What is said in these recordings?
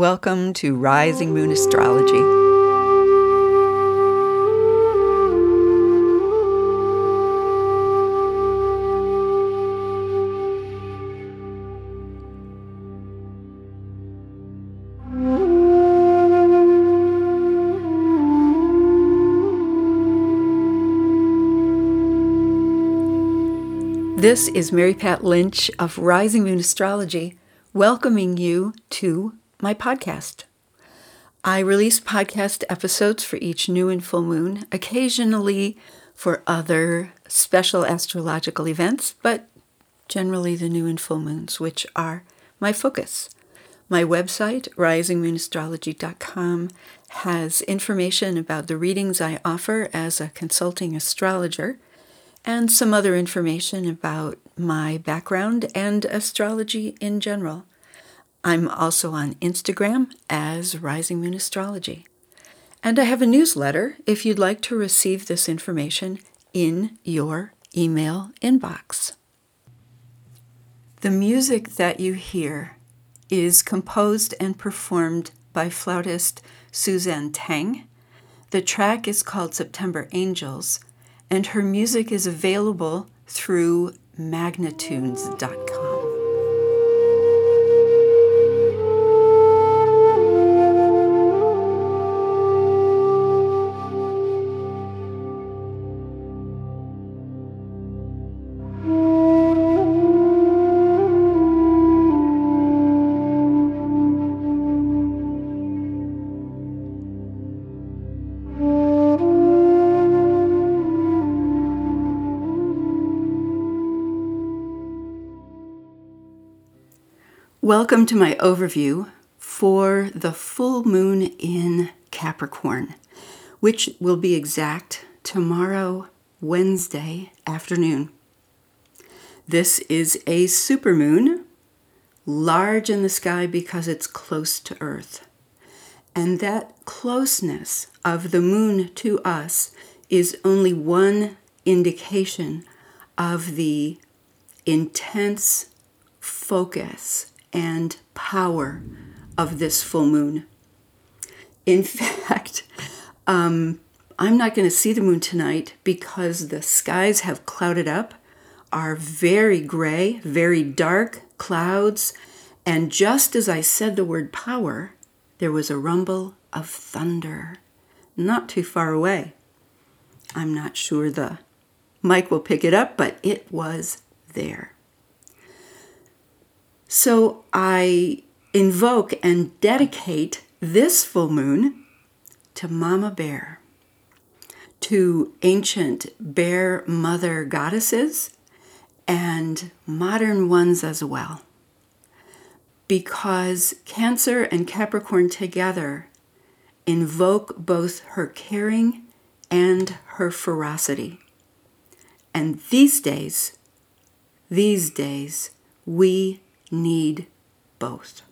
Welcome to Rising Moon Astrology. This is Mary Pat Lynch of Rising Moon Astrology, welcoming you to my podcast. I release podcast episodes for each new and full moon, occasionally for other special astrological events, but generally the new and full moons, which are my focus. My website, risingmoonastrology.com, has information about the readings I offer as a consulting astrologer and some other information about my background and astrology in general. I'm also on Instagram as Rising Moon Astrology. And I have a newsletter if you'd like to receive this information in your email inbox. The music that you hear is composed and performed by flautist Suzanne Teng. The track is called September Angels and her music is available through magnatunes.com. Welcome to my overview for the full moon in Capricorn, which will be exact tomorrow, Wednesday afternoon. This is a supermoon, large in the sky because it's close to Earth. And that closeness of the moon to us is only one indication of the intense focus and power of this full moon. In fact, um, I'm not going to see the moon tonight because the skies have clouded up, are very gray, very dark clouds, and just as I said the word power, there was a rumble of thunder not too far away. I'm not sure the mic will pick it up, but it was there. So I invoke and dedicate this full moon to Mama Bear, to ancient bear mother goddesses, and modern ones as well. Because Cancer and Capricorn together invoke both her caring and her ferocity. And these days, these days, we need both.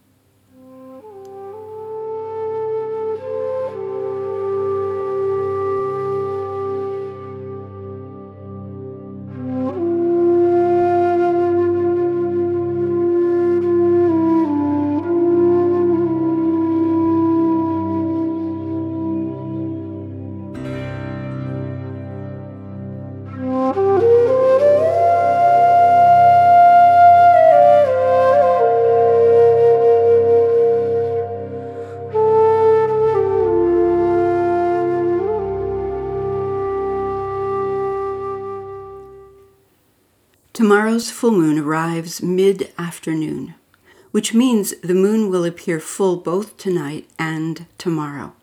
Tomorrow's full moon arrives mid afternoon, which means the moon will appear full both tonight and tomorrow.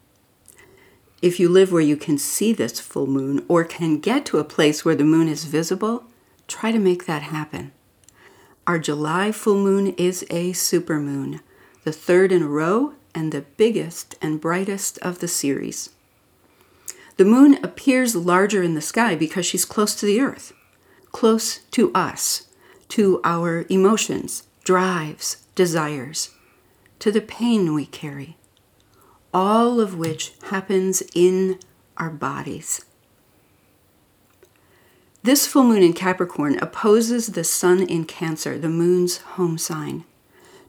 If you live where you can see this full moon or can get to a place where the moon is visible, try to make that happen. Our July full moon is a supermoon, the third in a row and the biggest and brightest of the series. The moon appears larger in the sky because she's close to the earth close to us, to our emotions, drives, desires, to the pain we carry, all of which happens in our bodies. This full moon in Capricorn opposes the sun in Cancer, the moon's home sign.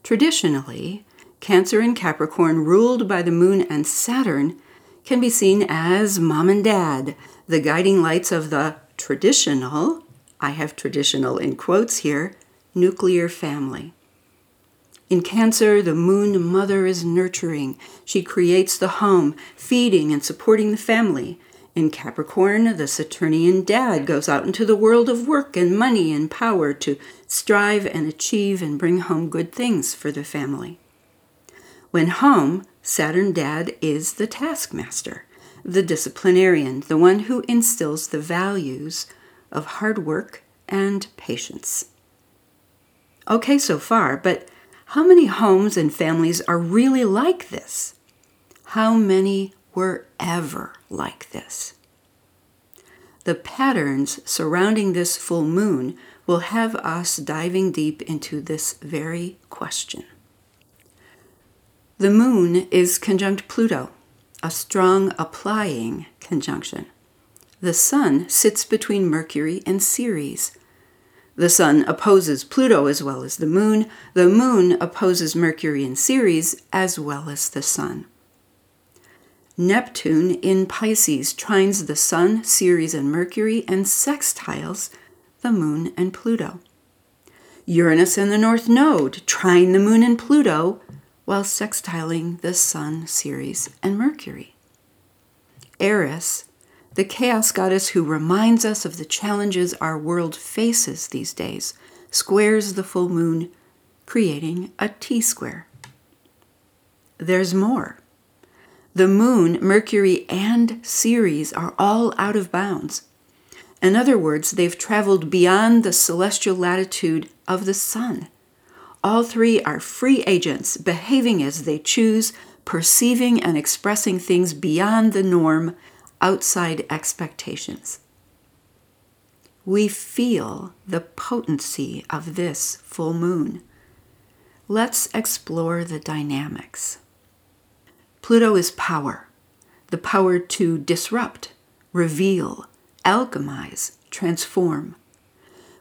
Traditionally, Cancer and Capricorn, ruled by the moon and Saturn, can be seen as mom and dad, the guiding lights of the traditional, I have traditional in quotes here, nuclear family. In Cancer, the moon mother is nurturing. She creates the home, feeding and supporting the family. In Capricorn, the Saturnian dad goes out into the world of work and money and power to strive and achieve and bring home good things for the family. When home, Saturn dad is the taskmaster, the disciplinarian, the one who instills the values of hard work and patience. Okay, so far, but how many homes and families are really like this? How many were ever like this? The patterns surrounding this full moon will have us diving deep into this very question. The moon is conjunct Pluto, a strong applying conjunction. The sun sits between Mercury and Ceres, the Sun opposes Pluto as well as the Moon. The Moon opposes Mercury and Ceres as well as the Sun. Neptune in Pisces trines the Sun, Ceres, and Mercury and sextiles the Moon and Pluto. Uranus in the North Node trine the Moon and Pluto while sextiling the Sun, Ceres, and Mercury. Eris the chaos goddess who reminds us of the challenges our world faces these days, squares the full moon, creating a T square. There's more. The moon, Mercury, and Ceres are all out of bounds. In other words, they've traveled beyond the celestial latitude of the sun. All three are free agents, behaving as they choose, perceiving and expressing things beyond the norm outside expectations. We feel the potency of this full moon. Let's explore the dynamics. Pluto is power, the power to disrupt, reveal, alchemize, transform.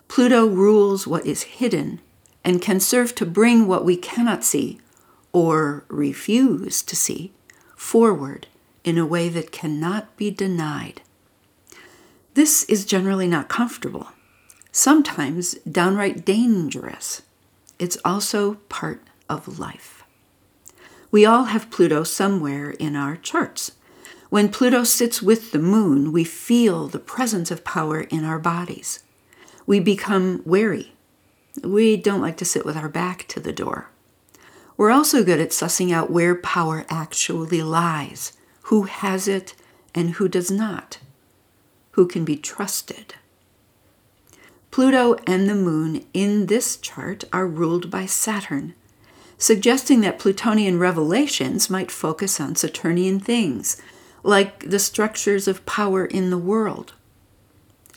Pluto rules what is hidden and can serve to bring what we cannot see or refuse to see forward in a way that cannot be denied. This is generally not comfortable, sometimes downright dangerous. It's also part of life. We all have Pluto somewhere in our charts. When Pluto sits with the moon, we feel the presence of power in our bodies. We become wary. We don't like to sit with our back to the door. We're also good at sussing out where power actually lies who has it and who does not, who can be trusted. Pluto and the moon in this chart are ruled by Saturn, suggesting that Plutonian revelations might focus on Saturnian things, like the structures of power in the world,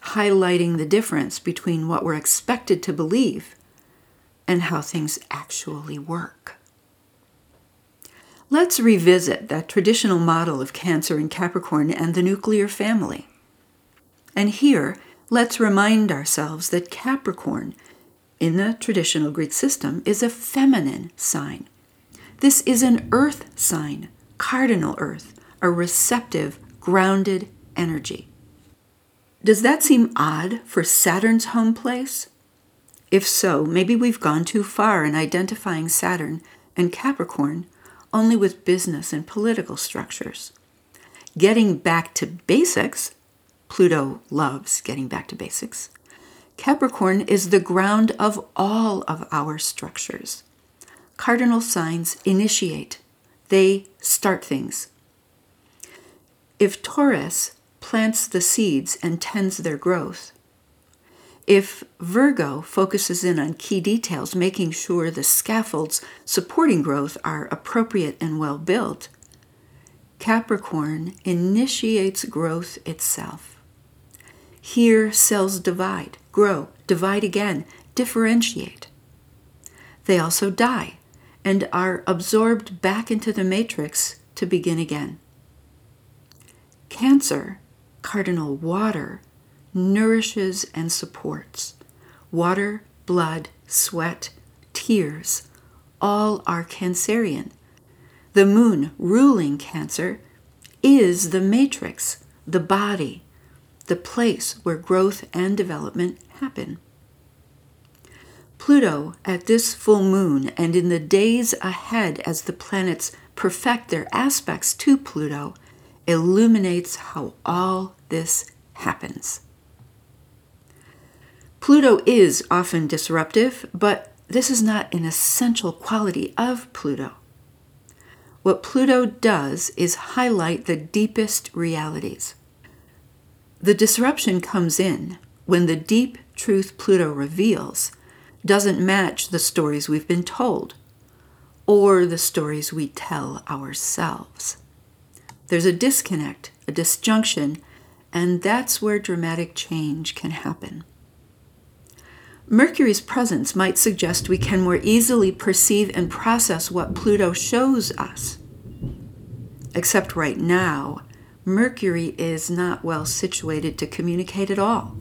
highlighting the difference between what we're expected to believe and how things actually work. Let's revisit that traditional model of Cancer and Capricorn and the nuclear family. And here, let's remind ourselves that Capricorn, in the traditional Greek system, is a feminine sign. This is an earth sign, cardinal earth, a receptive, grounded energy. Does that seem odd for Saturn's home place? If so, maybe we've gone too far in identifying Saturn and Capricorn only with business and political structures. Getting back to basics, Pluto loves getting back to basics. Capricorn is the ground of all of our structures. Cardinal signs initiate, they start things. If Taurus plants the seeds and tends their growth, if Virgo focuses in on key details, making sure the scaffolds supporting growth are appropriate and well built, Capricorn initiates growth itself. Here, cells divide, grow, divide again, differentiate. They also die and are absorbed back into the matrix to begin again. Cancer, cardinal water, nourishes and supports. Water, blood, sweat, tears, all are Cancerian. The moon ruling Cancer is the matrix, the body, the place where growth and development happen. Pluto at this full moon and in the days ahead as the planets perfect their aspects to Pluto illuminates how all this happens. Pluto is often disruptive, but this is not an essential quality of Pluto. What Pluto does is highlight the deepest realities. The disruption comes in when the deep truth Pluto reveals doesn't match the stories we've been told or the stories we tell ourselves. There's a disconnect, a disjunction, and that's where dramatic change can happen. Mercury's presence might suggest we can more easily perceive and process what Pluto shows us. Except right now, Mercury is not well situated to communicate at all.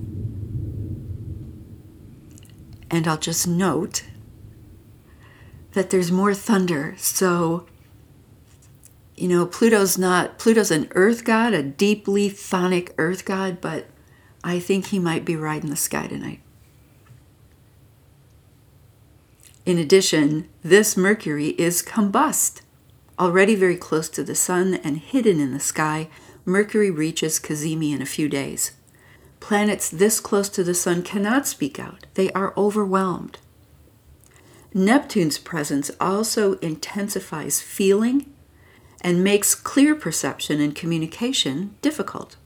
And I'll just note that there's more thunder, so you know, Pluto's not Pluto's an earth god, a deeply chthonic earth god, but I think he might be riding the sky tonight. In addition, this Mercury is combust. Already very close to the Sun and hidden in the sky, Mercury reaches Cazimi in a few days. Planets this close to the Sun cannot speak out, they are overwhelmed. Neptune's presence also intensifies feeling and makes clear perception and communication difficult.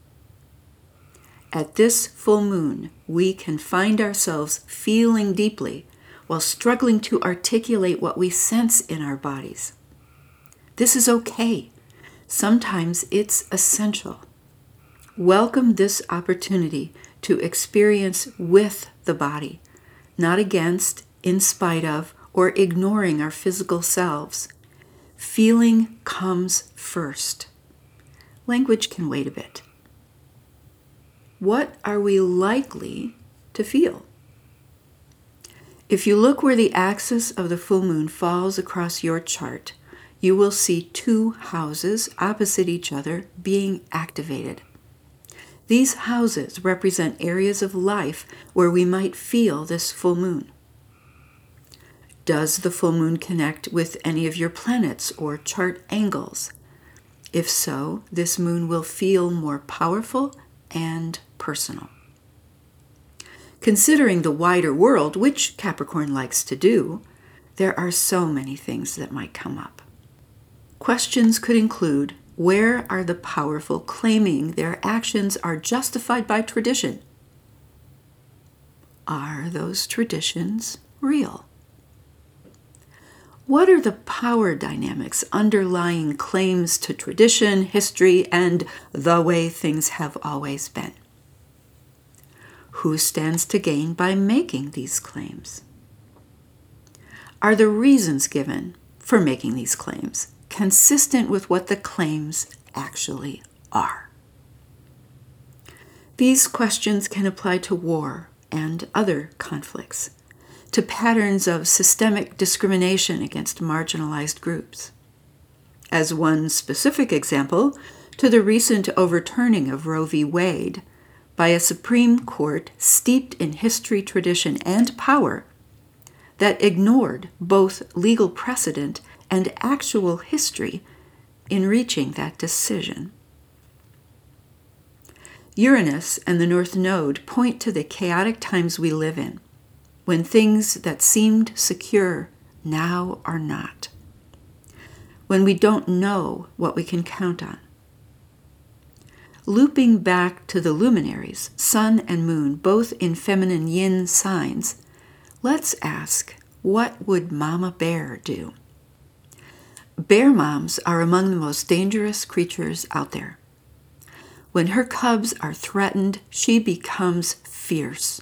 At this full moon, we can find ourselves feeling deeply while struggling to articulate what we sense in our bodies. This is okay. Sometimes it's essential. Welcome this opportunity to experience with the body, not against, in spite of, or ignoring our physical selves. Feeling comes first. Language can wait a bit. What are we likely to feel? If you look where the axis of the full moon falls across your chart, you will see two houses opposite each other being activated. These houses represent areas of life where we might feel this full moon. Does the full moon connect with any of your planets or chart angles? If so, this moon will feel more powerful and personal. Considering the wider world, which Capricorn likes to do, there are so many things that might come up. Questions could include where are the powerful claiming their actions are justified by tradition? Are those traditions real? What are the power dynamics underlying claims to tradition, history, and the way things have always been? Who stands to gain by making these claims? Are the reasons given for making these claims consistent with what the claims actually are? These questions can apply to war and other conflicts, to patterns of systemic discrimination against marginalized groups. As one specific example, to the recent overturning of Roe v. Wade by a Supreme Court steeped in history, tradition, and power that ignored both legal precedent and actual history in reaching that decision. Uranus and the North Node point to the chaotic times we live in, when things that seemed secure now are not, when we don't know what we can count on Looping back to the luminaries, sun and moon, both in feminine yin signs, let's ask what would Mama Bear do? Bear moms are among the most dangerous creatures out there. When her cubs are threatened, she becomes fierce.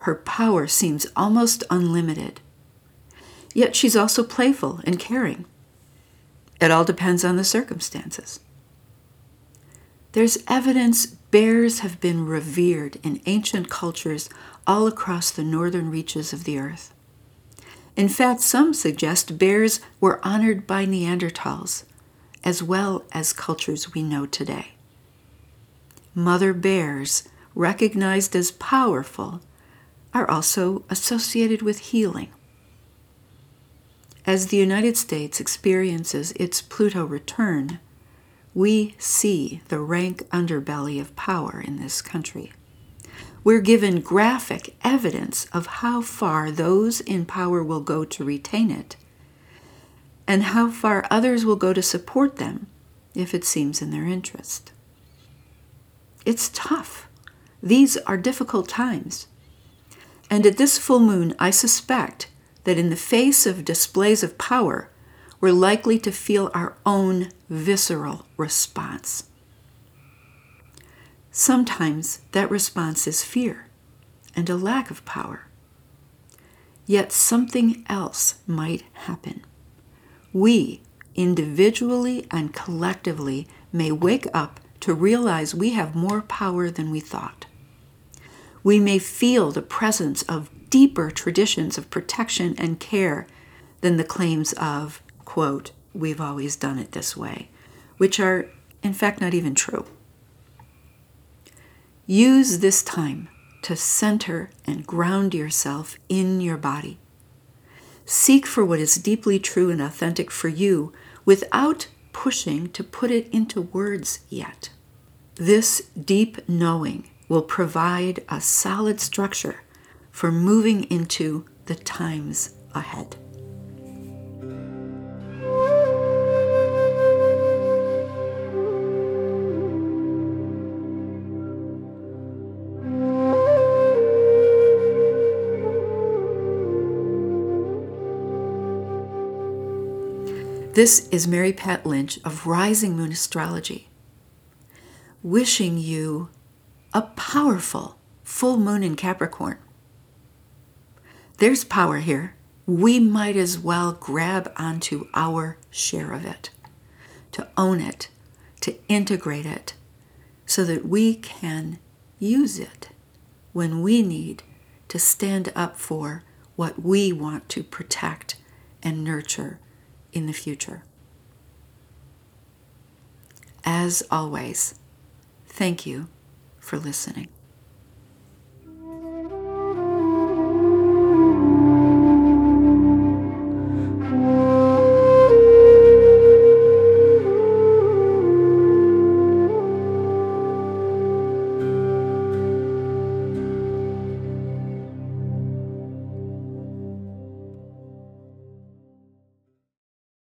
Her power seems almost unlimited. Yet she's also playful and caring. It all depends on the circumstances. There's evidence bears have been revered in ancient cultures all across the northern reaches of the earth. In fact, some suggest bears were honored by Neanderthals, as well as cultures we know today. Mother bears, recognized as powerful, are also associated with healing. As the United States experiences its Pluto return, we see the rank underbelly of power in this country. We're given graphic evidence of how far those in power will go to retain it, and how far others will go to support them if it seems in their interest. It's tough. These are difficult times. And at this full moon, I suspect that in the face of displays of power, we're likely to feel our own visceral response. Sometimes that response is fear and a lack of power. Yet something else might happen. We, individually and collectively, may wake up to realize we have more power than we thought. We may feel the presence of deeper traditions of protection and care than the claims of, quote, we've always done it this way, which are in fact not even true. Use this time to center and ground yourself in your body. Seek for what is deeply true and authentic for you without pushing to put it into words yet. This deep knowing will provide a solid structure for moving into the times ahead. This is Mary Pat Lynch of Rising Moon Astrology, wishing you a powerful full moon in Capricorn. There's power here. We might as well grab onto our share of it, to own it, to integrate it, so that we can use it when we need to stand up for what we want to protect and nurture in the future. As always, thank you for listening.